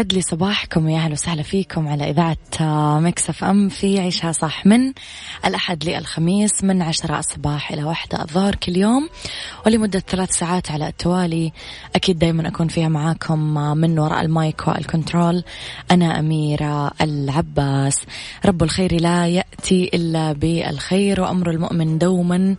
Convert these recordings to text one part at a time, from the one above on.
يسعد لي صباحكم يا أهلا وسهلا فيكم على إذاعة Mix FM في عيشها صح من الأحد للخميس من عشرة الصباح إلى واحدة الظهر كل يوم. ولمدة ثلاث ساعات على التوالي أكيد دائما أكون فيها معاكم من وراء ال mic وال control. أنا أميرة العباس. رب الخير لا يأتي إلا بالخير وأمر المؤمن دوما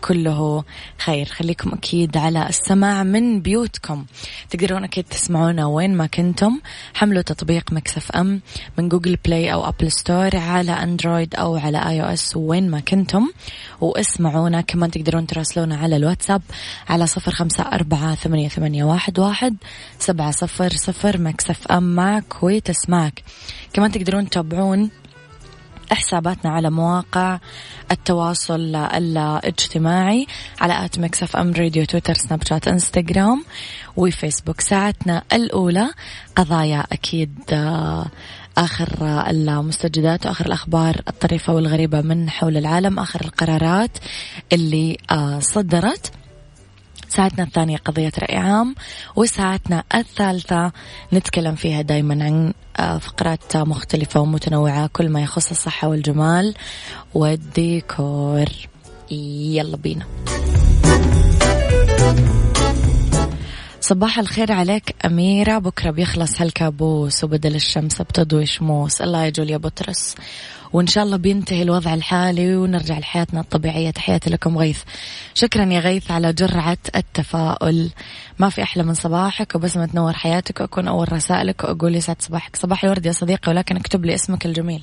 كله خير. خليكم أكيد على السماع من بيوتكم. تقدرون أكيد تسمعونا وين ما كنتم. حملوا تطبيق Mix FM من Google Play أو App Store على Android أو على iOS وين ما كنتم. واسمعونا كمان تقدرون تراسلونا على الواتساب على صفر خمسة أربعة ثمانية, ثمانية واحد, واحد سبعة صفر صفر Mix FM. معك وتسمعك كمان تقدرون تتابعون حساباتنا على مواقع التواصل الاجتماعي على at Mix FM Radio تويتر سناب شات إنستغرام وفيسبوك. ساعتنا الأولى قضايا أكيد آه، آخر المستجدات وآخر الأخبار الطريفة والغريبة من حول العالم آخر القرارات اللي آه، صدرت. ساعتنا الثانية قضية رأي عام وساعتنا الثالثة نتكلم فيها دايما عن آه، فقرات مختلفة ومتنوعة كل ما يخص الصحة والجمال والديكور. يلا بينا. صباح الخير عليك أميرة. بكرة بيخلص هالكابوس وبدل الشمس بتضوي شموس. الله يجول يا بطرس. وإن شاء الله بينتهي الوضع الحالي ونرجع لحياتنا الطبيعية. تحياتي لكم غيث. شكرا يا غيث على جرعة التفاؤل. ما في أحلى من صباحك وبسمة تنور حياتك وأكون أول رسائلك وأقول يسعد صباحك. صباح الورد يا صديقي ولكن اكتب لي اسمك الجميل.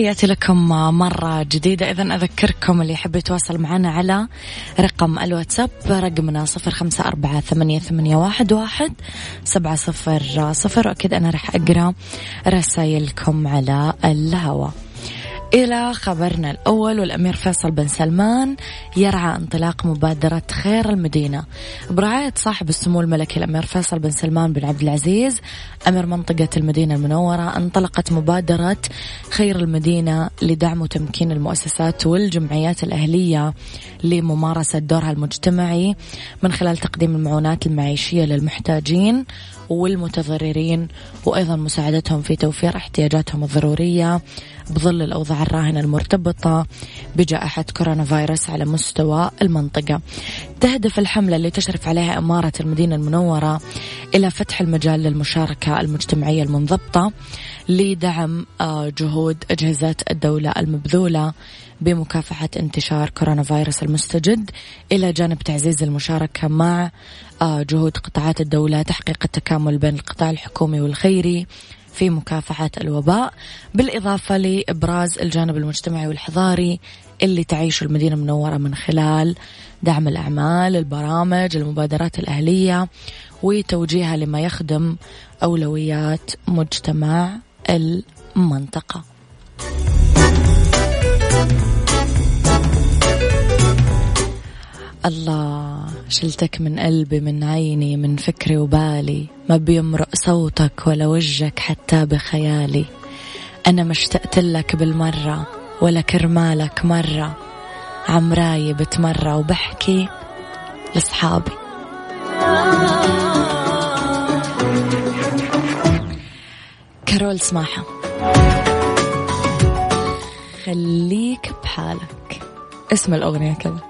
تحياتي لكم مرة جديدة. إذا أذكركم اللي يحب يتواصل معنا على رقم الواتساب رقمنا صفر خمسة أربعة ثمانية, ثمانية واحد, واحد سبعة صفر صفر وأكيد أنا راح أقرأ رسائلكم على الهواء. إلى خبرنا الأول والأمير فيصل بن سلمان يرعى انطلاق مبادرة خير المدينة. برعاية صاحب السمو الملكي الأمير فيصل بن سلمان بن عبد العزيز أمير منطقة المدينة المنورة انطلقت مبادرة خير المدينة لدعم وتمكين المؤسسات والجمعيات الأهلية لممارسة دورها المجتمعي من خلال تقديم المعونات المعيشية للمحتاجين والمتضررين وأيضا مساعدتهم في توفير احتياجاتهم الضرورية بظل الأوضاع الراهنة المرتبطة بجائحة كورونا فيروس على مستوى المنطقة. تهدف الحملة اللي تشرف عليها إمارة المدينة المنورة إلى فتح المجال للمشاركة المجتمعية المنضبطة لدعم آه، جهود أجهزة الدولة المبذولة بمكافحة انتشار كورونا فيروس المستجد إلى جانب تعزيز المشاركة مع جهود قطاعات الدولة تحقيق التكامل بين القطاع الحكومي والخيري في مكافحة الوباء بالإضافة لإبراز الجانب المجتمعي والحضاري اللي تعيشه المدينة المنورة من خلال دعم الأعمال البرامج المبادرات الأهلية وتوجيهها لما يخدم أولويات مجتمع المنطقة. الله شلتك من قلبي من عيني من فكري وبالي. ما بيمرق صوتك ولا وجهك حتى بخيالي. أنا مشتقت لك بالمرة ولا كرمالك مرة. عمراي بتمرة وبحكي لصحابي كارول سماحة خليك بحالك. اسم الأغنية كذا.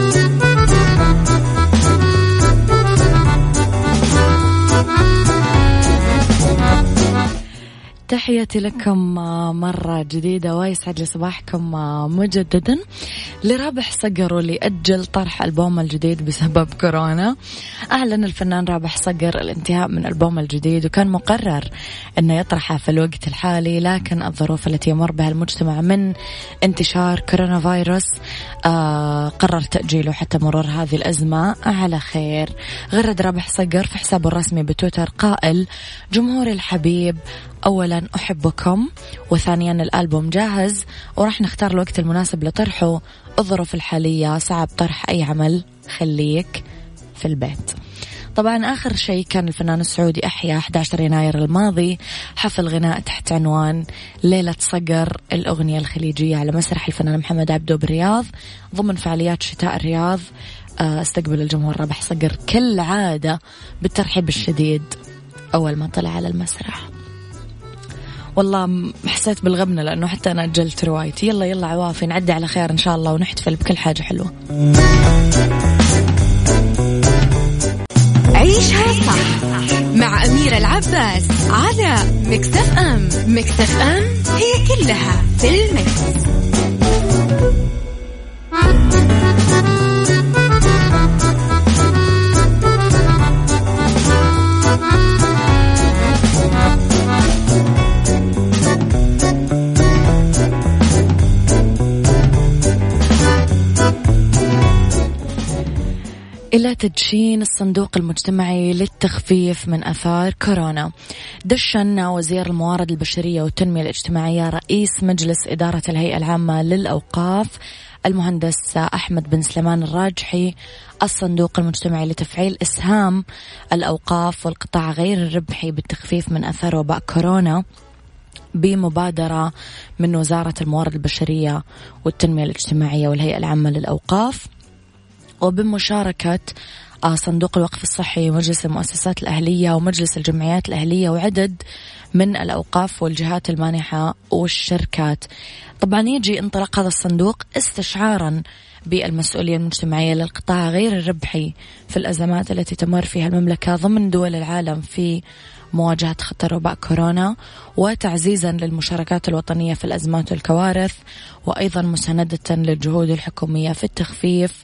تحياتي لكم مرة جديدة ويسعد لي صباحكم مجددا. لرابح صقر واللي أجل طرح ألبوم الجديد بسبب كورونا. أعلن الفنان رابح صقر الانتهاء من ألبوم الجديد وكان مقرر أنه يطرحه في الوقت الحالي لكن الظروف التي يمر بها المجتمع من انتشار كورونا فيروس آه قرر تأجيله حتى مرور هذه الأزمة. على خير. غرد رابح صقر في حسابه الرسمي بتويتر قائل جمهور الحبيب أولا أحبكم وثانيا الألبوم جاهز وراح نختار الوقت المناسب لطرحه. الظروف الحالية صعب طرح أي عمل خليك في البيت. طبعا آخر شيء كان الفنان السعودي أحيا 11 يناير الماضي حفل غناء تحت عنوان ليلة صقر الأغنية الخليجية على مسرح الفنان محمد عبدو بالرياض ضمن فعاليات شتاء الرياض. آه، استقبل الجمهور ربح صقر كالعادة بالترحيب الشديد أول ما طلع على المسرح. والله حسيت بالغبنة لأنه حتى أنا أجلت روايتي. يلا يلا عوافي نعدي على خير إن شاء الله ونحتفل بكل حاجة حلوة. عيشها صح مع أميرة العباس على مكتف أم. مكتف أم هي كلها في المكس. إلى تدشين الصندوق المجتمعي للتخفيف من أثار كورونا. دشن وزير الموارد البشرية والتنمية الاجتماعية رئيس مجلس إدارة الهيئة العامة للأوقاف المهندس أحمد بن سليمان الراجحي الصندوق المجتمعي لتفعيل إسهام الأوقاف والقطاع غير الربحي بالتخفيف من أثار وباء كورونا بمبادرة من وزارة الموارد البشرية والتنمية الاجتماعية والهيئة العامة للأوقاف. وبمشاركة آه، صندوق الوقف الصحي ومجلس المؤسسات الأهلية ومجلس الجمعيات الأهلية وعدد من الأوقاف والجهات المانحة والشركات. طبعا يجي انطلاق هذا الصندوق استشعارا بالمسؤولية المجتمعية للقطاع غير الربحي في الأزمات التي تمر فيها المملكة ضمن دول العالم في مواجهة خطر وباء كورونا وتعزيزا للمشاركات الوطنية في الأزمات والكوارث وأيضا مساندة للجهود الحكومية في التخفيف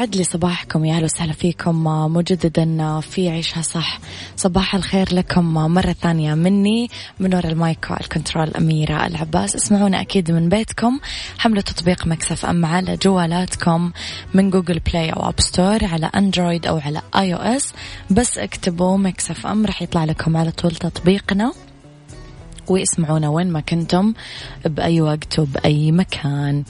يسعد لي صباحكم يا أهلا وسهلا فيكم. مجددا في عيشها صح. صباح الخير لكم مرة ثانية مني من وراء ال mic ال control أميرة العباس. اسمعونا أكيد من بيتكم. حملوا تطبيق Mix FM على جوالاتكم من Google Play أو App Store على Android أو على iOS. بس اكتبوا Mix FM راح يطلع لكم على طول تطبيقنا. واسمعونا وين ما كنتم بأي وقت وبأي مكان.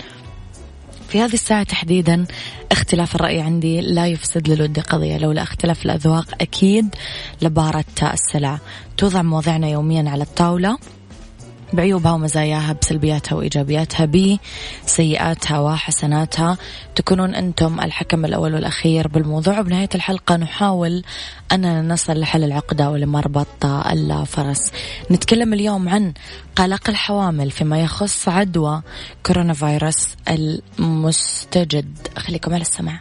في هذه الساعة تحديدا اختلاف الرأي عندي لا يفسد للود قضية لولا اختلاف الأذواق أكيد لبارة السلع. توضع مواضيعنا يوميا على الطاولة. بعيوبها ومزاياها بسلبياتها وإيجابياتها بسيئاتها وحسناتها. تكونون أنتم الحكم الأول والأخير بالموضوع. وبنهاية الحلقة نحاول أننا نصل لحل العقدة ولمربط الفرس نتكلم اليوم عن قلق الحوامل فيما يخص عدوى كورونا فيروس المستجد. خليكم على السمع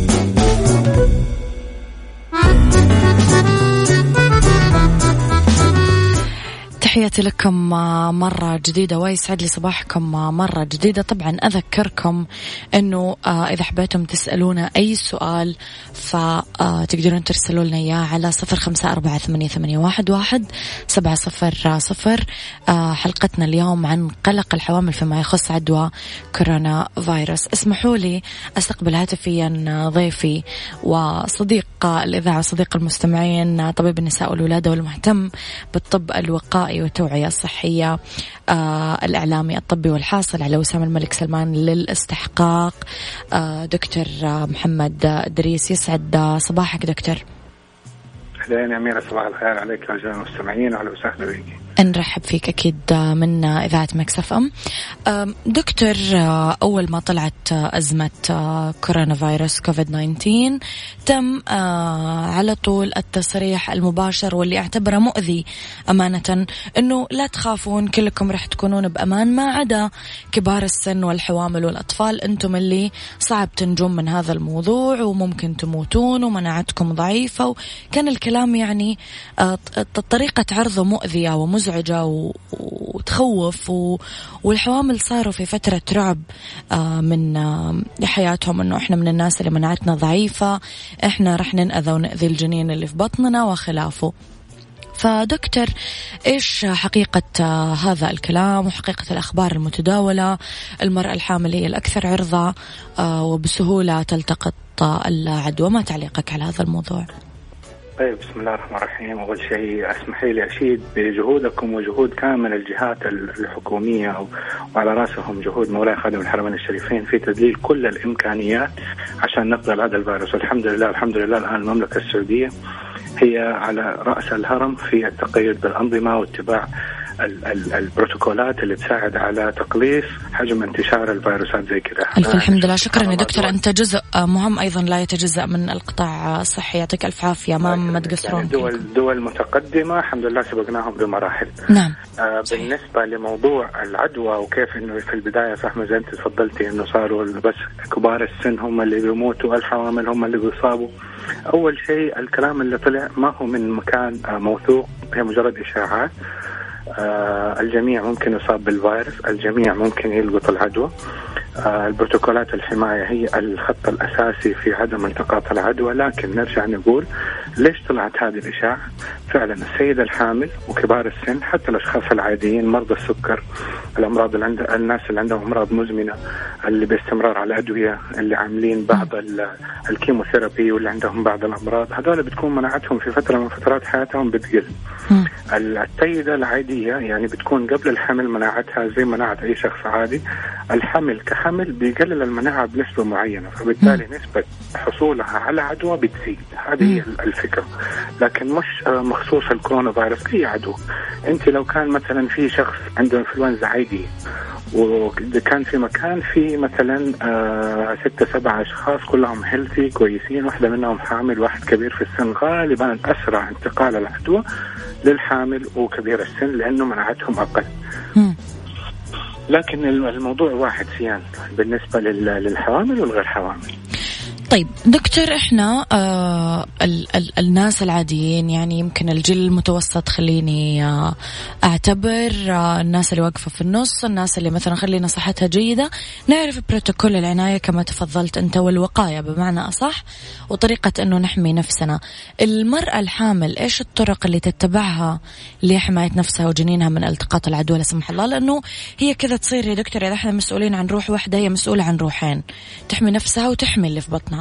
تحياتي لكم مرة جديدة ويسعد لي صباحكم مرة جديدة. طبعا أذكركم أنه آه، إذا حبيتم تسألونا أي سؤال فتقدرون ترسلوا لنا إياه على صفر خمسة أربعة ثمانية, واحد, سبعة صفر صفر. آه، حلقتنا اليوم عن قلق الحوامل فيما يخص عدوى كورونا فيروس. اسمحوا لي أستقبل هاتفيا ضيفي وصديق الإذاعة وصديق المستمعين طبيب النساء والولادة والمهتم بالطب الوقائي والتوعية الصحية آه الإعلامي الطبي والحاصل على وسام الملك سلمان للاستحقاق. آه دكتور محمد دريس يسعد صباحك دكتور. أهلين أميرة صباح الخير عليك يا المستمعين واهلا وسهلا بك. نرحب فيك أكيد من إذاعة Mix FM. دكتور أول ما طلعت أزمة كورونا فيروس كوفيد 19 تم على طول التصريح المباشر واللي أعتبره مؤذي أمانة أنه لا تخافون كلكم راح تكونون بأمان ما عدا كبار السن والحوامل والأطفال. أنتم اللي صعب تنجون من هذا الموضوع وممكن تموتون ومناعتكم ضعيفة وكان الكلام يعني طريقة عرضه مؤذية ومزعجة. مزعجة وتخوف والحوامل صاروا في فترة رعب آه، من آه، حياتهم إنه إحنا من الناس اللي مناعتنا ضعيفة إحنا رح ننأذى ونأذي الجنين اللي في بطننا وخلافه. فدكتور إيش حقيقة آه، هذا الكلام وحقيقة الأخبار المتداولة؟ المرأة الحامل هي الأكثر عرضة وبسهولة تلتقط العدوى. ما تعليقك على هذا الموضوع؟ طيب بسم الله الرحمن الرحيم. أول شيء اسمحي لي أشيد بجهودكم وجهود كامل الجهات الحكومية وعلى رأسهم جهود مولاي خادم الحرمين الشريفين في تدليل كل الإمكانيات عشان نقضي هذا الفيروس. والحمد لله الحمد لله. الآن المملكة السعودية هي على رأس الهرم في التقيد بالأنظمة واتباع البروتوكولات اللي تساعد على تقليص حجم انتشار الفيروسات زي كذا. الف الحمد لله. شكرا يا دكتور. أنت جزء مهم أيضا لا يتجزأ من القطاع الصحي. يعطيك ألف عافية. ما ما تقصرون يعني دول دول متقدمة. الحمد لله سبقناهم بمراحل. نعم. آه بالنسبة لموضوع العدوى وكيف إنه في البداية صح ما زي أنت تفضلتي إنه صاروا بس كبار السن هم اللي بيموتوا الحوامل هم اللي بيصابوا. أول شيء الكلام اللي طلع ما هو من مكان آه موثوق. هي مجرد إشاعات. الجميع ممكن يصاب بالفيروس الجميع ممكن يلقط العدوى. آه البروتوكولات الحماية هي الخط الأساسي في عدم التقاط العدوى لكن نرجع نقول ليش طلعت هذه الإشاعة؟ فعلا السيدة الحامل وكبار السن حتى الأشخاص العاديين مرضى السكر الأمراض اللي عند الناس اللي عندهم أمراض مزمنة اللي باستمرار على أدوية اللي عاملين بعض الكيموثيرابي واللي عندهم بعض الأمراض هذول بتكون مناعتهم في فترة من فترات حياتهم بتقل. السيدة العادية يعني بتكون قبل الحمل مناعتها زي مناعة أي شخص عادي. الحمل كحمل بيقلل المناعة بنسبة معينة فبالتالي نسبة حصولها على عدوى بتزيد. هذه هي الفكرة. لكن مش مخصوص الكورونا فيروس أي عدوى. أنت لو كان مثلا في شخص عنده إنفلونزا عادي وكان في مكان في مثلا آه ستة سبعة أشخاص كلهم هيلثي كويسين واحدة منهم حامل واحد كبير في السن غالبا أسرع انتقال العدوى للحامل وكبير السن لأنه مناعتهم أقل. لكن الموضوع واحد سيان بالنسبة للحوامل والغير حوامل. طيب دكتور إحنا آه ال ال الناس العاديين يعني يمكن الجيل المتوسط خليني آه أعتبر آه الناس اللي واقفة في النص الناس اللي مثلا خلينا صحتها جيدة نعرف بروتوكول العناية كما تفضلت أنت والوقاية بمعنى أصح وطريقة إنه نحمي نفسنا. المرأة الحامل إيش الطرق اللي تتبعها لحماية نفسها وجنينها من التقاط العدوى لا سمح الله؟ لأنه هي كذا تصير يا دكتور إذا إحنا مسؤولين عن روح واحدة هي مسؤولة عن روحين تحمي نفسها وتحمي اللي في بطنها.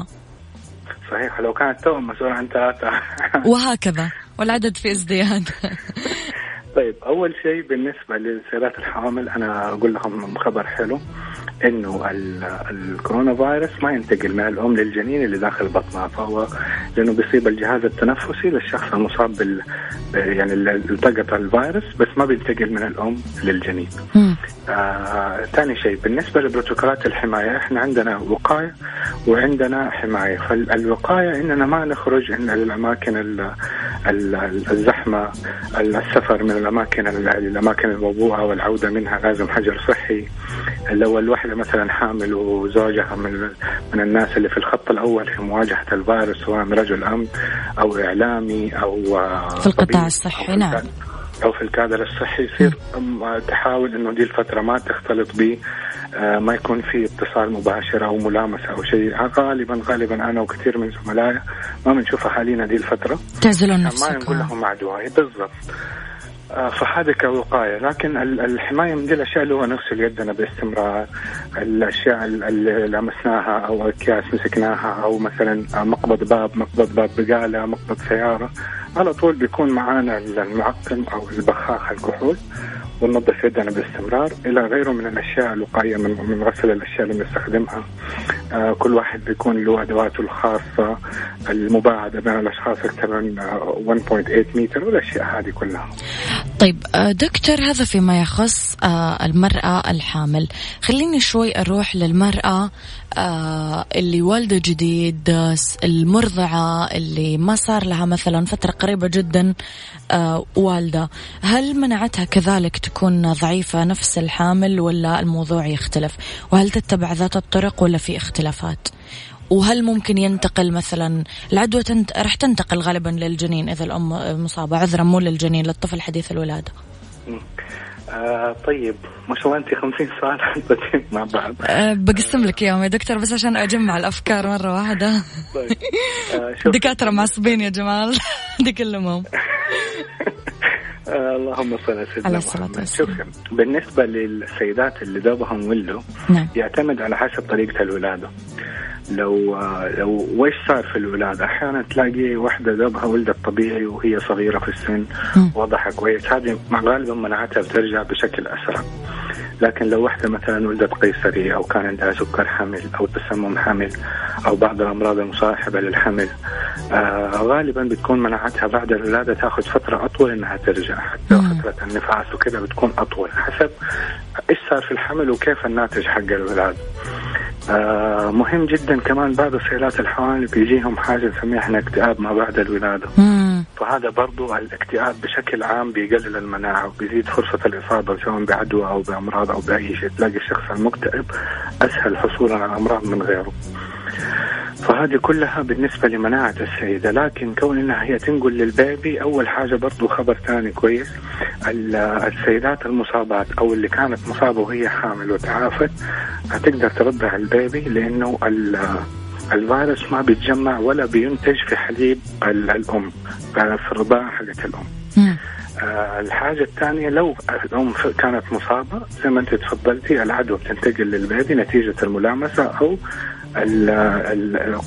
صحيح. لو كانت تو مسؤولة عن ثلاثة. وهكذا. والعدد في ازدياد. طيب أول شيء بالنسبة للسيدات الحوامل أنا أقول لهم خبر حلو. إنه الكورونا فيروس ما ينتقل من الأم للجنين اللي داخل بطنها فهو لأنه بيصيب الجهاز التنفسي للشخص المصاب بال يعني اللي التقط الفيروس بس ما بينتقل من الأم للجنين. آه، ثاني شيء بالنسبة لبروتوكولات الحماية إحنا عندنا وقاية وعندنا حماية. فالوقاية إننا ما نخرج إن للاماكن الزحمة السفر من الأماكن الأماكن الموضوعه والعودة منها لازم حجر صحي. لو الوحده مثلا حامل وزوجها من من الناس اللي في الخط الأول في مواجهة الفيروس سواء رجل امن أو إعلامي أو في القطاع الصحي نعم. أو في الكادر الصحي يصير تحاول إنه دي الفترة ما تختلط به آه، ما يكون في اتصال مباشر أو ملامسة أو شيء. غالبا غالبا أنا وكثير من زملائي ما بنشوفها حاليا دي الفترة. تعزلون نفسكم. ما نقول لهم عدوى. بالضبط. آه، فهذا كوقاية لكن الحماية من دي الأشياء اللي هو نغسل يدنا باستمرار الأشياء اللي لمسناها أو أكياس مسكناها أو مثلا مقبض باب مقبض باب بقالة مقبض سيارة على طول بيكون معانا المعقم أو البخاخ الكحول وننظف يدنا باستمرار إلى غيره من الأشياء الوقائية من من غسل الأشياء اللي بنستخدمها آه كل واحد بيكون له أدواته الخاصة المباعدة بين الأشخاص أكثر من 1.8 متر والأشياء هذه كلها. طيب آه، دكتور هذا فيما يخص آه، المرأة الحامل، خليني شوي أروح للمرأة آه اللي والدة جديد المرضعة اللي ما صار لها مثلا فترة قريبة جدا والدة. هل مناعتها كذلك تكون ضعيفة نفس الحامل ولا الموضوع يختلف؟ وهل تتبع ذات الطرق ولا في اختلافات؟ وهل ممكن ينتقل مثلا العدوى تنت... راح تنتقل غالبا للجنين إذا الأم مصابة عذرا مو للجنين للطفل حديث الولادة. آه طيب ما شاء الله انت 50 سؤال حطيتين مع بعض. أه بقسم لك اياهم يا دكتور بس عشان أجمع الأفكار مرة واحدة. طيب. آه دكاترة معصبين يا جمال. دي كلهم. آه اللهم صل على سيدنا محمد. شوف بالنسبة للسيدات اللي دوبهم ولدوا نعم. يعتمد على حسب طريقة الولادة. لو لو وش صار في الولادة؟ أحيانا تلاقي واحدة ذبها ولدت طبيعي وهي صغيرة في السن وضعها كويس. هذه غالبا مناعتها بترجع بشكل أسرع. لكن لو واحدة مثلا ولدت قيصري أو كان عندها سكر حمل أو تسمم حمل أو بعض الأمراض المصاحبة للحمل آه غالبا بتكون مناعتها بعد الولادة تاخذ فترة أطول إنها ترجع. حتى فترة النفاس وكذا بتكون أطول. حسب إيش صار في الحمل وكيف الناتج حق الولاد. آه مهم جدا كمان بعض السيدات الحوامل بيجيهم حاجة نسميها إحنا اكتئاب ما بعد الولادة مم. فهذا برضو الاكتئاب بشكل عام بيقلل المناعة وبيزيد فرصة الإصابة سواء بعدوى أو بأمراض أو بأي شيء تلاقي الشخص المكتئب أسهل حصولا على امراض من غيره. فهذه كلها بالنسبة لمناعة السيدة لكن كون إنها هي تنقل للبيبي أول حاجة برضو خبر ثاني كويس السيدات المصابات أو اللي كانت مصابة وهي حامل وتعافت هتقدر ترضع البيبي لأنه الفيروس ما بيتجمع ولا بينتج في حليب الأم في الرضاعة حقت الأم. آه الحاجة الثانية لو الأم كانت مصابة زي ما أنت تفضلتي العدوى بتنتقل للبيبي نتيجة الملامسة أو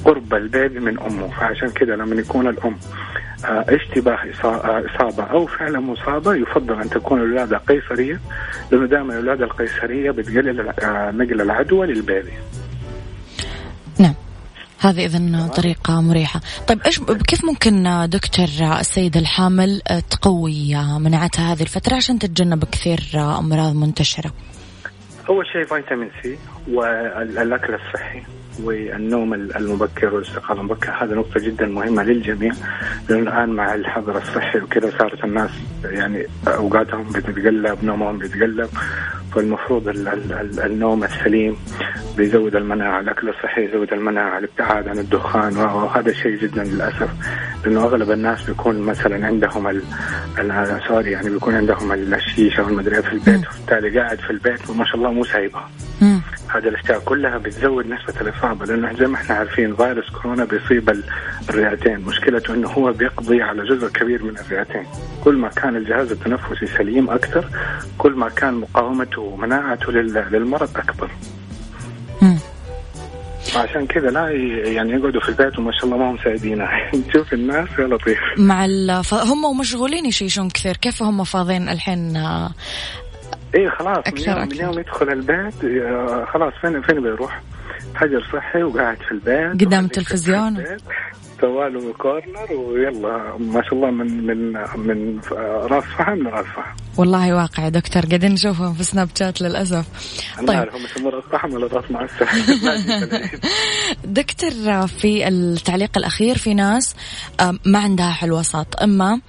قرب البيبي من أمه فعشان كذا لما يكون الأم آه، اشتباه آه، إصابة أو فعلا مصابة يفضل أن تكون الولاده قيصريه لأنه دائما الولاده القيصرية بتقلل آه، نقل العدوى للبيبي. نعم. هذه اذا طريقة مريحة. طيب إيش كيف ممكن دكتور السيدة الحامل تقوي مناعتها هذه الفترة عشان تتجنب كثير أمراض منتشرة؟ أول شيء فيتامين سي والأكل الصحي. والنوم المبكر والاستيقاظ المبكر هذا نقطة جدا مهمة للجميع لأنه الآن مع الحظر الصحي وكذا صارت الناس يعني أوقاتهم بتتقلب نومهم بيتقلب فالمفروض النوم السليم بيزود المناعة الأكل الصحي يزود المناعة الابتعاد عن الدخان وهذا شيء جدا للأسف لأنه أغلب الناس بيكون مثلا عندهم سوري يعني بيكون عندهم الشيشة والمدري في البيت وبالتالي قاعد في البيت وما شاء الله مو سايبها. هذه الأشياء كلها بتزود نسبة الإصابة لأنه زي ما إحنا عارفين فيروس كورونا بيصيب الرئتين. مشكلته إنه هو بيقضي على جزء كبير من الرئتين. كل ما كان الجهاز التنفسي سليم أكثر كل ما كان مقاومته ومناعته للمرض أكبر. عشان كذا لا يعني يقعدوا في البيت وما شاء الله ما هم سايبينها تشوف الناس يا لطيف. مع الف... هم مشغولين يشيشون كثير. كيف هم فاضيين الحين؟ إيه خلاص أكثر من, يوم, من يوم يدخل البيت خلاص فين فين بيروح؟ حجر صحي وقاعد في البيت قدام التلفزيون. سواله كورنر ويلا ما شاء الله من من من راس فحم لراس فحم والله واقع. يا دكتور قاعدين نشوفهم في سناب شات للاسف طيب. هم فحم ولا راس معسل دكتور في التعليق الأخير في ناس ما عندها حل وسط إما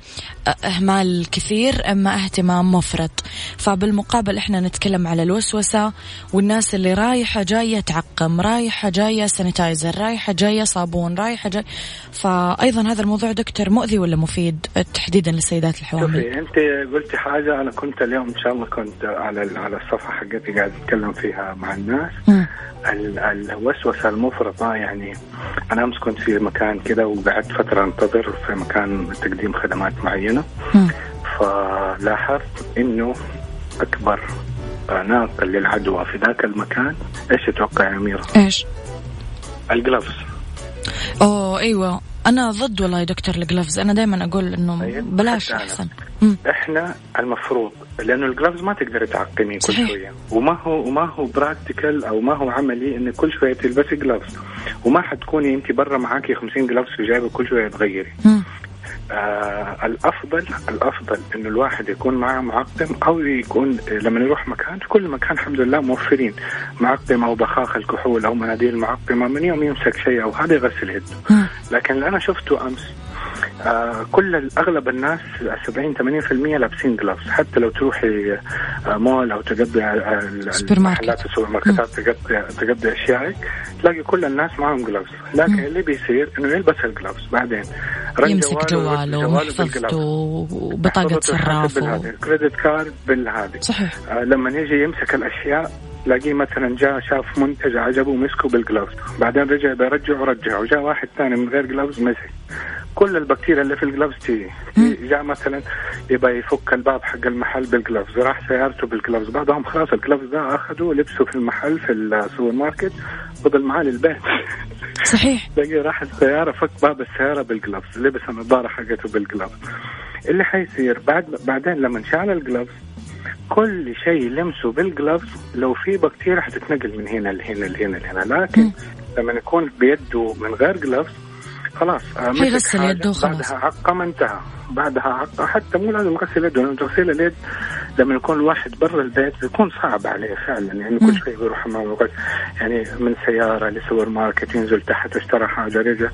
إهمال كثير إما اهتمام مفرط. فبالمقابل إحنا نتكلم على الوسوسة والناس اللي رايحة جاية تعقم رايحة جاية سانيتايزر رايحة جاية صابون رايحة جاية. فايضا هذا الموضوع دكتور مؤذي ولا مفيد؟ تحديدا للسيدات الحوامل. شوفي أنت قلتي حاجة أنا كنت اليوم إن شاء الله كنت على على الصفحة حقتي قاعد أتكلم فيها مع الناس. الوسوسة المفرطة يعني أنا أمس كنت في مكان كذا وقعدت فترة أنتظر في مكان تقديم خدمات معينة. فلاحظت إنه أكبر ناقل للعدوى في ذاك المكان إيش تتوقع يا أميرة؟ إيش؟ الجلافز. أوه أيوه. أنا ضد والله يا دكتور ال gloves. أنا دائما أقول إنه طيب، بلاش أحسن. إحنا المفروض لأنه ال gloves ما تقدر تعقمي كل شوية. وما هو وما هو practical أو ما هو عملي ان كل شوية تلبسي gloves. وما حتكوني انت برا معاكي 50 gloves في جيبك كل شوية تغيري. آه الافضل الأفضل إنه الواحد يكون معه معقم أو يكون لما يروح مكان في كل مكان الحمد لله موفرين. معقم أو بخاخ الكحول أو مناديل معقمة من يوم يمسك شيء أو هذا يغسل يده. لكن اللي أنا شفته أمس آه كل أغلب الناس 70 80% لابسين gloves حتى لو تروحي آه مول أو تقضي المحلات السوبر ماركتات تقضي تقضي أشيائك تلاقي كل الناس معهم gloves لكن اللي بيصير إنه يلبس ال gloves بعدين. يمسك جواله ومحفظته وبطاقة صرافه. credit card بالهذه. صحيح. آه لما يجي يمسك الأشياء تلاقيه مثلا جاء شاف منتج عجبه ومسكه بال gloves بعدين رجع بيرجع ورجع وجاء واحد ثاني من غير gloves مسك. كل البكتيريا اللي في ال gloves تيجي جاء مثلا يبغى يفك الباب حق المحل بال gloves راح سيارته بال gloves بعضهم خلاص ال gloves ده اخذوا لبسه في المحل في السوبر ماركت فضل معاه للبيت صحيح. تلاقيه راح السيارة فك باب السيارة بال gloves لبس النظارة حقته بال gloves اللي حيصير بعد بعدين لما شال ال gloves كل شيء لمسه بال gloves لو في بكتيريا حتتنقل من هنا لهنا لهنا لهنا. لكن لما يكون بيده من غير جلافز خلاص حيغسل يده وخلاص بعدها عقم انتهى. بعدها عقم حتى مو لازم يغسل يده لأنه تغسيل اليد لما يكون الواحد برا البيت بيكون صعب عليه فعلا. يعني كل شيء بيروح حمام يعني من سيارة لسوبر ماركت ينزل تحت اشترى حاجة رجع.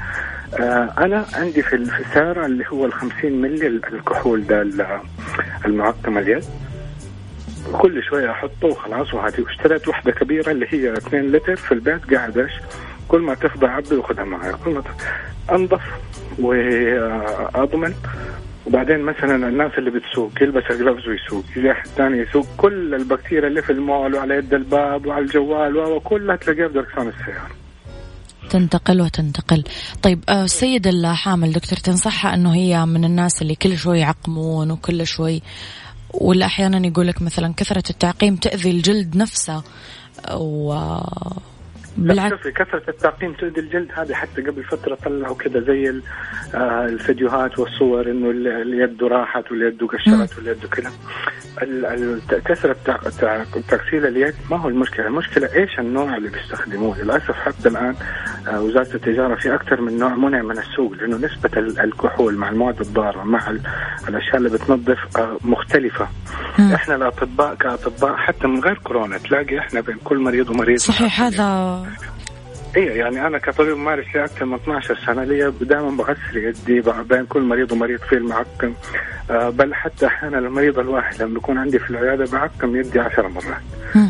آه أنا عندي في السيارة اللي هو ال 50 ملي الكحول ده المعقم اليد. كل شوية أحطه وخلاص وهذه اشتريت واحدة كبيرة اللي هي 2 لتر في البيت قاعد إيش كل ما تفضى عبي وخذها معي كل ما أنظف وأضمن. وبعدين مثلا الناس اللي بتسوق يلبس الجلافز ويسوق يجي أحد ثاني يسوق كل البكتيريا اللي في المول وعلى يد الباب وعلى الجوال وكلها تلاقيها في دركسان السيارة. تنتقل وتنتقل. طيب آه، السيد الحامل دكتور تنصحها إنه هي من الناس اللي كل شوي يعقمون وكل شوي؟ ولا أحيانا يقول لك مثلا كثرة التعقيم تأذي الجلد نفسه؟ و بالعكس. شوفي كثرة التعقيم تؤذي الجلد. هذه حتى قبل فترة طلعوا كذا زي آه، الفيديوهات والصور إنه اليد راحت واليد قشرت واليد كذا كثرة تغسيل اليد ما هو المشكلة، المشكلة إيش النوع اللي بيستخدموه، للأسف حتى الآن آه، وزارة التجارة في أكثر من نوع منع من السوق لأنه نسبة الكحول مع المواد الضارة مع الأشياء اللي بتنظف آه، مختلفة. إحنا الأطباء كأطباء حتى من غير كورونا تلاقي إحنا بين كل مريض ومريض. صحيح هذا اي يعني أنا كطبيب ممارس لي أكثر من 12 سنة. لي دائما بغسل يدي بين كل مريض ومريض في المعقم. آه بل حتى أحيانا المريض الواحد لما يكون عندي في العيادة بعقم يدي 10 مرات.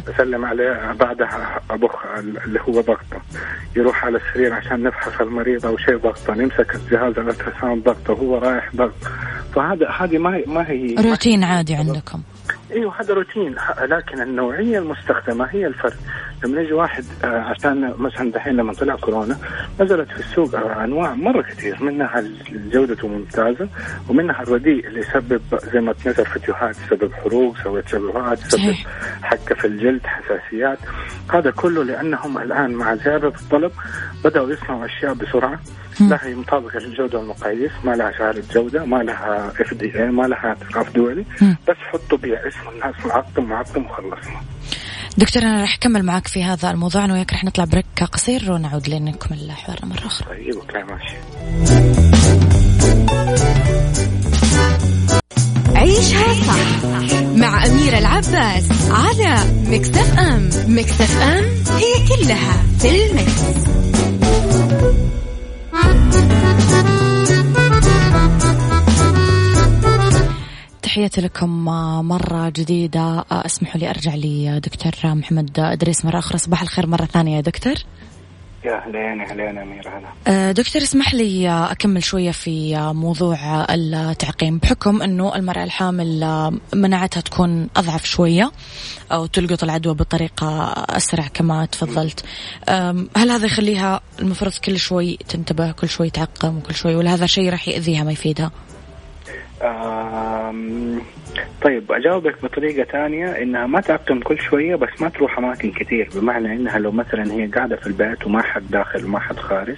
بسلم عليه بعدها أبخ اللي هو ضغطه. يروح على السرير عشان نفحص المريض أو شيء ضغطه. نمسك الجهاز الألتراساوند ضغطه وهو رايح ضغط. فهذا هذه ما ما هي روتين عادي عندكم. إيوه هذا روتين. لكن النوعية المستخدمة هي الفرق لما يجي واحد آه، عشان مثلا دحين لما طلع كورونا نزلت في السوق أنواع مرة كثير منها جودته ممتازة ومنها الرديء اللي يسبب زي ما تنزل فيديوهات يسبب حروق سوى تشوهات يسبب حكة في الجلد حساسيات. هذا كله لأنهم الآن مع زيادة الطلب بدأوا يصنعوا أشياء بسرعة. لا هي مطابقة للجودة والمقاييس ما لها شهاده جوده ما لها FDA ما لها اعتراف دولي. بس حطوا بها اسم الناس معقم معقم وخلصنا. دكتور أنا راح أكمل معك في هذا الموضوع أنا وياك راح نطلع break قصير ونعود لنكمل حوارنا مرة أخرى. طيب okay ماشي. عيشها صح مع أميرة العباس على مكتف أم مكتف أم هي كلها في المكس. تحياتي لكم مرة جديدة. اسمحوا لي أرجع لي دكتور محمد إدريس. مرة أخرى صباح الخير مرة ثانية يا دكتور. يا أهلين أهلين امير هلا. دكتور اسمح لي أكمل شوية في موضوع التعقيم بحكم إنه المرأة الحامل مناعتها تكون أضعف شوية أو تلقط العدوى بطريقة أسرع كما تفضلت. هل هذا يخليها المفروض كل شوي تنتبه كل شوي تعقم وكل شوي ولا هذا شيء راح يأذيها ما يفيدها؟ طيب أجاوبك بطريقة ثانية إنها ما تعقم كل شوية بس ما تروح أماكن كثير بمعنى إنها لو مثلا هي قاعدة في البيت وما حد داخل وما حد خارج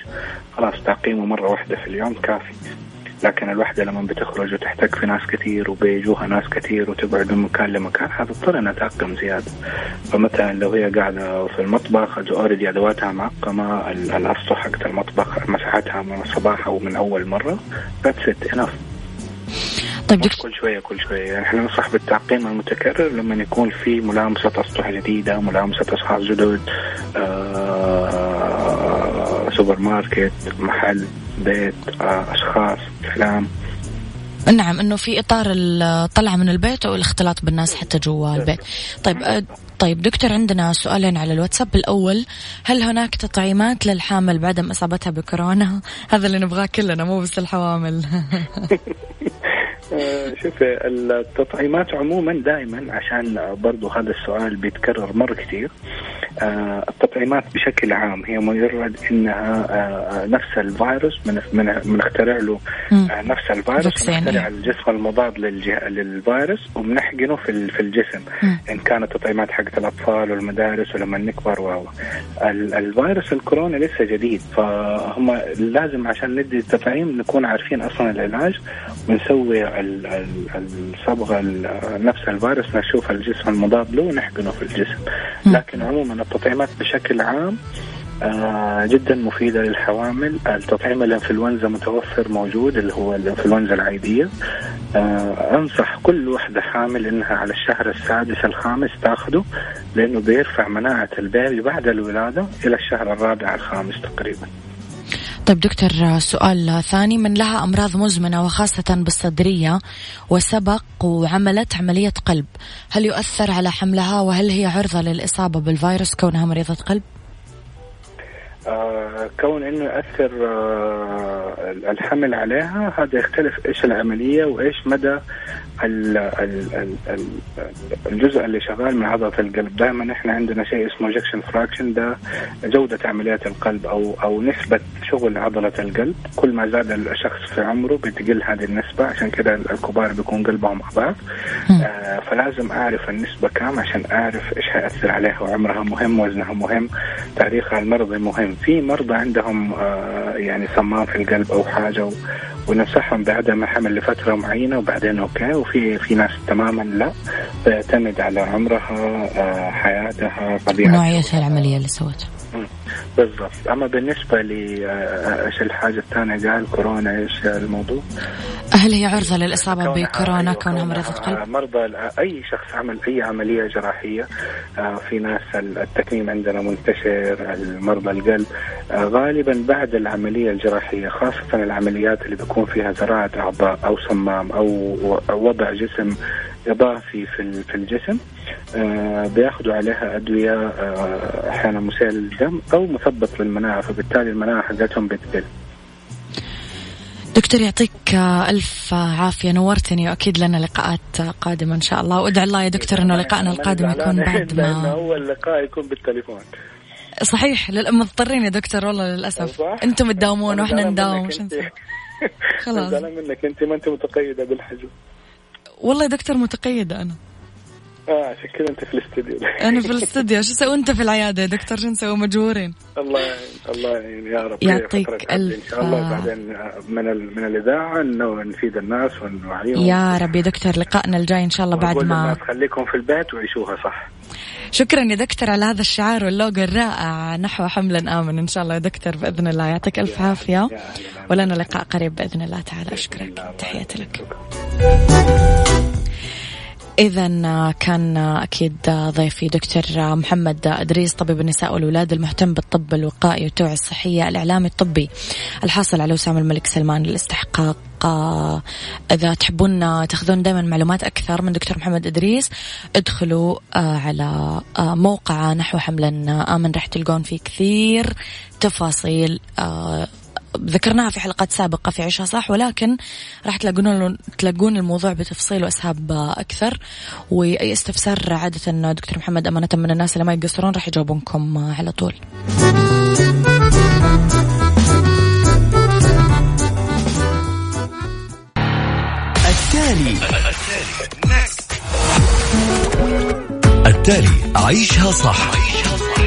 خلاص تعقيمه مرة واحدة في اليوم كافي. لكن الوحدة لما بتخرج وتحتك في ناس كثير وبيجوها ناس كثير وتقعد من مكان لمكان حتضطر إنها تعقم زيادة. فمثلا لو هي قاعدة في المطبخ already أدواتها معقمة الاسطح حقت المطبخ مسحتها من الصباح أو من أول مرة that's it enough طيب دكتور. كل شوية كل شوية. يعني إحنا ننصح بالتعقيم المتكرر لما يكون في ملامسة اسطح جديدة ملامسة اشخاص جدد آه سوبر ماركت محل بيت آه أشخاص كلام نعم إنه في إطار الطلعه من البيت أو الاختلاط بالناس حتى جوا البيت. طيب آه، طيب دكتور عندنا سؤالين على الواتساب. الأول هل هناك تطعيمات للحامل بعدم إصابتها بكورونا؟ هذا اللي نبغاه كلنا مو بس الحوامل. آه، شوفي التطعيمات عموما دائما عشان برضو هذا السؤال بيتكرر مرة كثير آه، التطعيمات بشكل عام هي مجرد إنها آه، نفس الفيروس من بنخترع له نفس الفيروس بنخترع الجسم المضاد للفيروس وبنحقنه في في الجسم إن كانت تطعيمات حقت الأطفال والمدارس ولما نكبر و الفيروس الكورونا لسه جديد فهم لازم عشان ندي التطعيم نكون عارفين أصلا العلاج ونسوي الصبغة نفس الفيروس نشوف الجسم المضاد له ونحقنه في الجسم. لكن عموما التطعيمات بشكل عام آه جدا مفيدة للحوامل. التطعيم الإنفلونزا متوفر موجود اللي هو الإنفلونزا العادية. آه أنصح كل وحدة حامل إنها على الشهر السادس الخامس تاخذه لأنه بيرفع مناعة البيبي بعد الولادة إلى الشهر الرابع الخامس تقريبا. طيب دكتور سؤال ثاني من لها أمراض مزمنة وخاصة بالصدرية وسبق وعملت عملية قلب هل يؤثر على حملها وهل هي عرضة للإصابة بالفيروس كونها مريضة قلب؟ آه كون إنه ياثر آه الحمل عليها هذا يختلف إيش العملية وإيش مدى الجزء اللي شغال من عضله القلب. دائما إحنا عندنا شيء اسمه ejection fraction ده جودة عمليات القلب أو أو نسبة شغل عضلة القلب. كل ما زاد الشخص في عمره بتقل هذه النسبة. عشان كده الكبار بيكون قلبهم اضعف آه فلازم أعرف النسبة كام عشان أعرف إيش حياثر عليها. وعمرها مهم وزنها مهم تاريخها المرضي مهم. في مرضى عندهم آه يعني صمام في القلب أو حاجة وننصحهم بعدم الحمل لفترة معينة وبعدين أوكي وفي في ناس تماما لا بيعتمد على عمرها آه حياتها طبيعه نوعية العملية اللي سوتها. بالضبط. أما بالنسبة ل آه، إيش الحاجة الثانية؟ قال كورونا إيش الموضوع؟ هل هي عرضة للإصابة بكورونا؟ أيوة كونها مريضة قلب؟ مرضى أي شخص عمل أي عملية جراحية آه، في ناس التكميم عندنا منتشر مرضى القلب آه، غالبا بعد العملية الجراحية خاصة العمليات اللي بيكون فيها زراعة أعضاء أو صمام أو وضع جسم إضافي في الجسم. بياخذوا عليها أدوية آه أحيانا مسيل للدم أو مثبط للمناعة فبالتالي المناعة حقتهم بتقل. دكتور يعطيك ألف عافية. نورتني وأكيد لنا لقاءات قادمة إن شاء الله. وأدعي الله يا دكتور أنه لقائنا القادم يكون بعد ما أول لقاء يكون بالتليفون. صحيح مضطرين يا دكتور والله للأسف. أنتم تداومون وإحنا نداوم خلاص. منك أنت ما أنت متقيدة بالحجم. والله يا دكتور متقيدة أنا. آه عشان كذا أنت في الاستديو. أنا في الاستديو. شو أسوي أنت في العيادة؟ يا دكتور شو نسوي؟ مجبورين. الله يعين الله يعين يا رب. يعطيك الف إن شاء الله. بعدين من ال... من الإذاعة إنه نفيد الناس ونوعيهم. يا رب يا دكتور لقائنا الجاي إن شاء الله بعد ما خليكم في البيت وعيشوها صح. شكرا يا دكتور على هذا الشعار واللوجو الرائع. نحو حمل آمن إن شاء الله يا دكتور بإذن الله. يعطيك ألف عافية. ولنا لقاء قريب بإذن الله تعالى. أشكرك. تحياتي لك. إذا كان أكيد ضيفي دكتور محمد إدريس طبيب النساء والولادة المهتم بالطب الوقائي والتوعية الصحية الإعلامي الطبي الحاصل على وسام الملك سلمان للاستحقاق. إذا تحبون تاخذون دائما معلومات أكثر من دكتور محمد إدريس ادخلوا على موقع نحو حملا آمن راح تلقون فيه كثير تفاصيل ذكرناها في حلقات سابقة في عيشها صح ولكن راح تلاقون تلاقون الموضوع بتفصيل وأسهاب أكثر. وأي استفسار عادة دكتور محمد أمانة من الناس اللي ما يقصرون راح يجاوبونكم على طول. التالي. التالي. عيشها صح.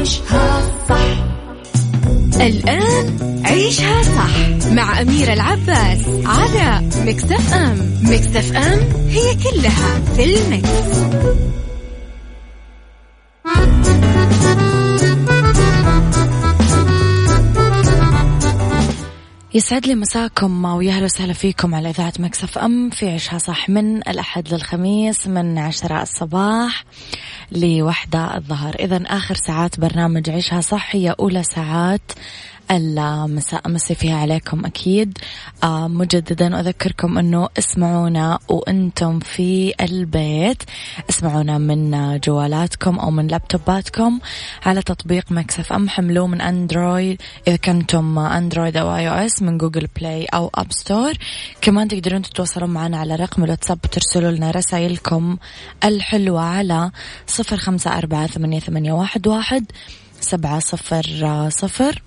عيشها صح الآن عيشها صح مع أميرة العباس على Mix FM Mix FM هي كلها في ال Mix. يسعد لي مساكم ويا أهلا وسهلا فيكم على إذاعة Mix FM. في عيشها صح من الأحد للخميس من عشرة الصباح لوحدة الظهر. اذا آخر ساعات برنامج عيشها صح هي أولى ساعات المساء مسي فيها عليكم أكيد. آه مجددا أذكركم أنه اسمعونا وأنتم في البيت. اسمعونا من جوالاتكم أو من لابتوباتكم على تطبيق Mix FM. حملوه من أندرويد. إذا كنتم أندرويد أو iOS من Google Play أو App Store. كمان تقدرون تتواصلون معنا على رقم الواتساب وترسلوا لنا رسائلكم الحلوة على صفر خمسة أربعة ثمانية واحد واحد سبعة صفر صفر.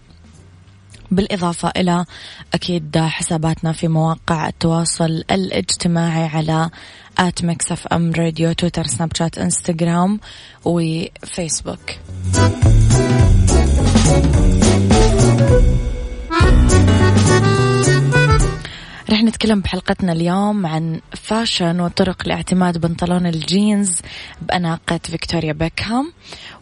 بالإضافة إلى أكيد حساباتنا في مواقع التواصل الاجتماعي على at Mix FM Radio تويتر سناب شات إنستغرام وفيسبوك رح نتكلم بحلقتنا اليوم عن fashion وطرق لاعتماد بنطلون الجينز بأناقة فيكتوريا بيكهام.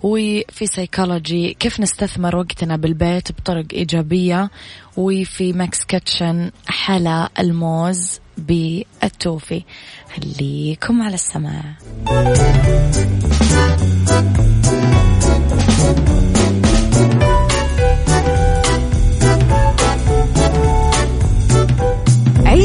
وفي سيكولوجي كيف نستثمر وقتنا بالبيت بطرق إيجابية. وفي Mix Kitchen حلا الموز بالتوفي. خليكم على السماع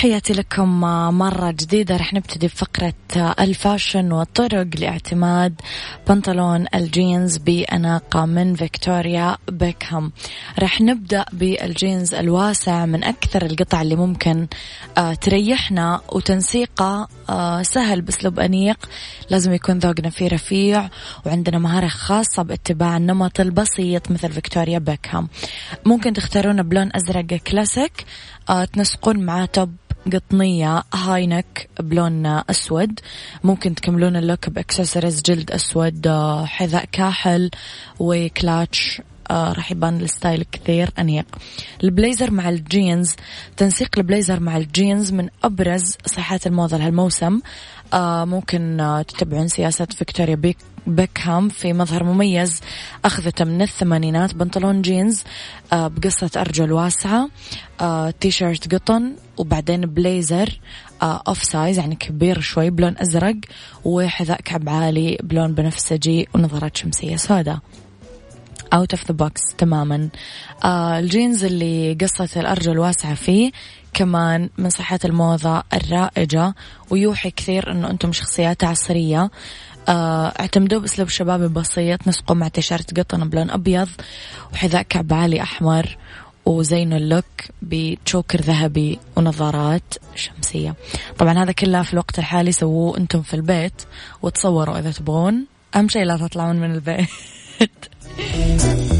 تحياتي لكم مرة جديدة. رح نبتدي بفقرة ال fashion والطرق لاعتماد بنطلون الجينز بأناقة من فيكتوريا بيكهام. رح نبدأ بالجينز الواسع من أكثر القطع اللي ممكن آه، تريحنا. وتنسيقه آه، سهل بأسلوب أنيق. لازم يكون ذوقنا فيه رفيع. وعندنا مهارة خاصة باتباع النمط البسيط مثل فيكتوريا بيكهام. ممكن تختارون بلون أزرق كلاسيك آه، تنسقون مع top قطنية high neck بلون أسود. ممكن تكملون ال look بأكسسوارز جلد أسود آه، حذاء كاحل وكلاتش آه راح يبان ال style كثير أنيق. البليزر مع الجينز تنسيق البليزر مع الجينز من أبرز صيحات الموضة لهالموسم. آه ممكن تتبعون سياسة فيكتوريا بيك بيكهام في مظهر مميز. أخذته من الثمانينات. بنطلون جينز آه بقصة أرجل واسعة آه تي شيرت قطن وبعدين بليزر آه oversize يعني كبير شوي بلون أزرق وحذاء كعب عالي بلون بنفسجي ونظارات شمسية سوداء. out of the box تماما. آه الجينز اللي قصة الأرجل واسعة فيه كمان من صيحات الموضة الرائجة ويوحي كثير إنه أنتم شخصيات عصرية. آه اعتمدوا باسلوب شبابي بسيط نسقوا مع تيشيرت قطن بلون أبيض وحذاء كعب عالي أحمر وزينوا ال look ب choker ذهبي ونظارات شمسية. طبعا هذا كله في الوقت الحالي سووه أنتم في البيت وتصوروا إذا تبغون. أهم شيء لا تطلعون من البيت.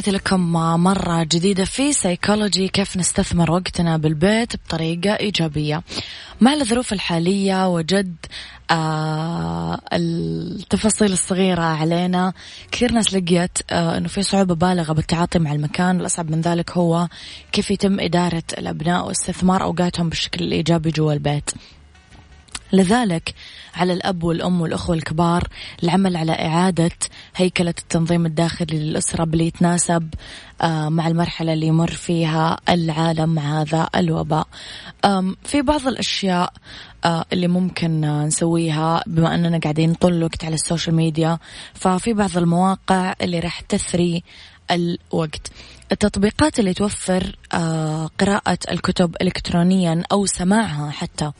تحياتي لكم مرة جديدة في سيكولوجي كيف نستثمر وقتنا بالبيت بطريقة إيجابية. مع الظروف الحالية وجد آه التفاصيل الصغيرة علينا. كثير ناس لقيت آه أنه في صعوبة بالغة بالتعاطي مع المكان. والأصعب من ذلك هو كيف يتم إدارة الأبناء واستثمار أوقاتهم بالشكل الإيجابي جوا البيت. لذلك على الأب والأم والأخوة الكبار العمل على إعادة هيكلة التنظيم الداخلي للأسرة باللي يتناسب آه، مع المرحلة اللي يمر فيها العالم هذا الوباء. في بعض الأشياء آه، اللي ممكن نسويها بما أننا قاعدين طول الوقت على ال social media ففي بعض المواقع اللي راح تثري الوقت. التطبيقات اللي توفر آه، قراءة الكتب إلكترونيا أو سماعها حتى.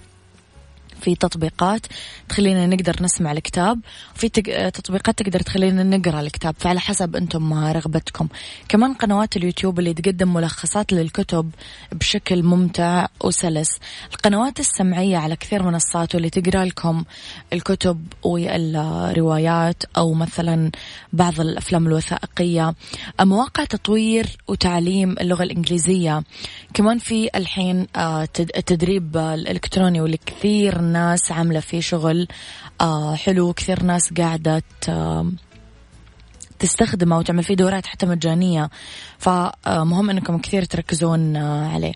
في تطبيقات تخلينا نقدر نسمع الكتاب وفي تطبيقات تقدر تخلينا نقرأ الكتاب فعلى حسب أنتم رغبتكم. كمان قنوات اليوتيوب اللي تقدم ملخصات للكتب بشكل ممتع وسلس. القنوات السمعية على كثير منصات واللي تقرأ لكم الكتب والروايات أو مثلا بعض الأفلام الوثائقية. مواقع تطوير وتعليم اللغة الإنجليزية. كمان في الحين آه، التدريب الإلكتروني واللي كثير ناس عاملة فيه شغل آه حلو كثير ناس قاعدة تستخدمه وتعمل فيه دورات حتى مجانية. فمهم إنكم كثير تركزون آه عليه.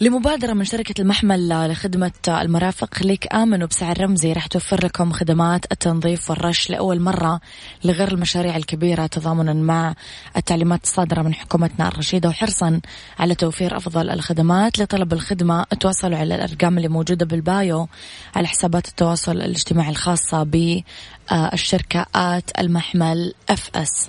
لمبادرة من شركة المحمل لخدمة المرافق خليك آمن وبسعر رمزي راح توفر لكم خدمات التنظيف والرش لأول مرة لغير المشاريع الكبيرة تضامنا مع التعليمات الصادرة من حكومتنا الرشيدة. وحرصا على توفير أفضل الخدمات لطلب الخدمة. تواصلوا على الأرقام اللي موجودة بال bio على حسابات التواصل الاجتماعي الخاصة بالشركة at المحمل FS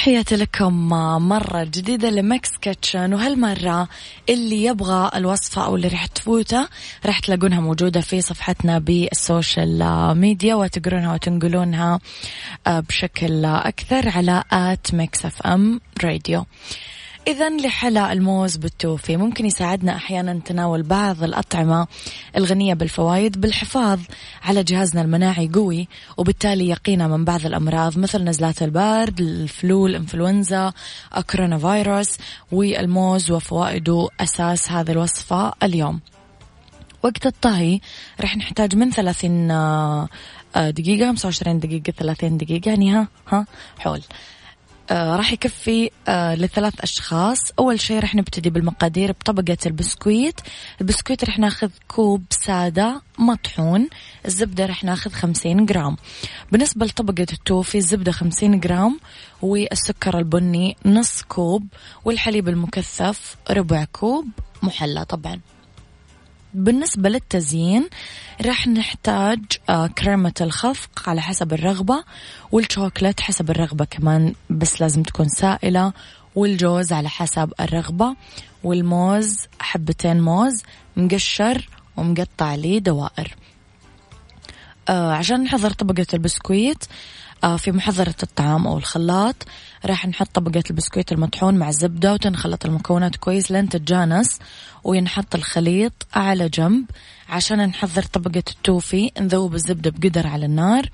تحياتي لكم مرة جديدة ل Mix Kitchen وهالمرة اللي يبغى الوصفة أو اللي راح تفوته راح تلاقونها موجودة في صفحتنا بال social media وتقرونها وتنقلونها آه، بشكل أكثر على at Mix FM Radio. إذا لحلا الموز بالتوفي ممكن يساعدنا أحيانا تناول بعض الأطعمة الغنية بالفوائد بالحفاظ على جهازنا المناعي قوي وبالتالي يقينا من بعض الأمراض مثل نزلات البرد ال flu الإنفلونزا corona virus والموز وفوائده أساس هذه الوصفة اليوم. وقت الطهي رح نحتاج من 30 آه، دقيقة 25 دقيقة 30 دقيقة يعني ها ها؟ حول. آه راح يكفي آه لثلاث أشخاص. أول شيء راح نبتدي بالمقادير بطبقة البسكويت. البسكويت راح ناخذ كوب سادة مطحون. الزبدة راح ناخذ خمسين جرام. بالنسبة لطبقة التوفي الزبدة خمسين جرام. والسكر البني نص كوب. والحليب المكثف ربع كوب. محلى طبعا. بالنسبة للتزيين راح نحتاج آه، كريمة الخفق على حسب الرغبة والشوكولات حسب الرغبة كمان بس لازم تكون سائلة والجوز على حسب الرغبة والموز حبتين موز مقشر ومقطع لي دوائر. آه عشان نحضر طبقة البسكويت في محضرة الطعام أو الخلاط. راح نحط طبقة البسكويت المطحون مع الزبدة وتنخلط المكونات كويس لين تتجانس وينحط الخليط على جنب. عشان نحضر طبقة التوفي نذوب الزبدة بقدر على النار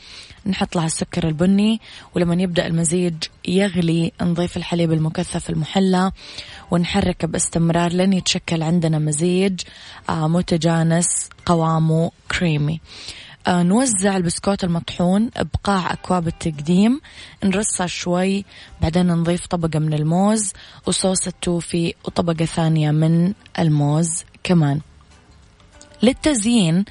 نحط لها السكر البني ولما يبدأ المزيج يغلي نضيف الحليب المكثف المحلى ونحرك باستمرار لين يتشكل عندنا مزيج آه، متجانس قوامه كريمي آه، نوزع البسكوت المطحون بقاع أكواب التقديم نرصها شوي بعدين نضيف طبقة من الموز وصوص التوفي وطبقة ثانية من الموز كمان. للتزيين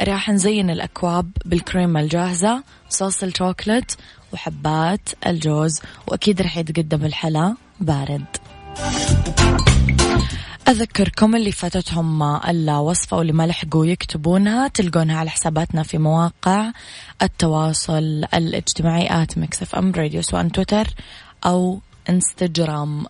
راح نزين الأكواب بالكريمة الجاهزة صوص الشوكولات وحبات الجوز وأكيد راح يتقدم الحلا بارد. أذكركم اللي فاتتهم الوصفة واللي ما لحقوا يكتبونها تلقونها على حساباتنا في مواقع التواصل الاجتماعي at Mix FM Radio سواء تويتر أو إنستجرام.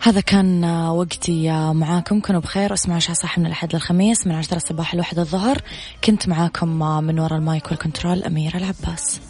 هذا كان وقتي معاكم. كونوا بخير. اسمعوا عيشها صح من الأحد للخميس من عشرة الصباح لواحد الظهر. كنت معاكم من وراء المايك والكنترول أميرة العباس.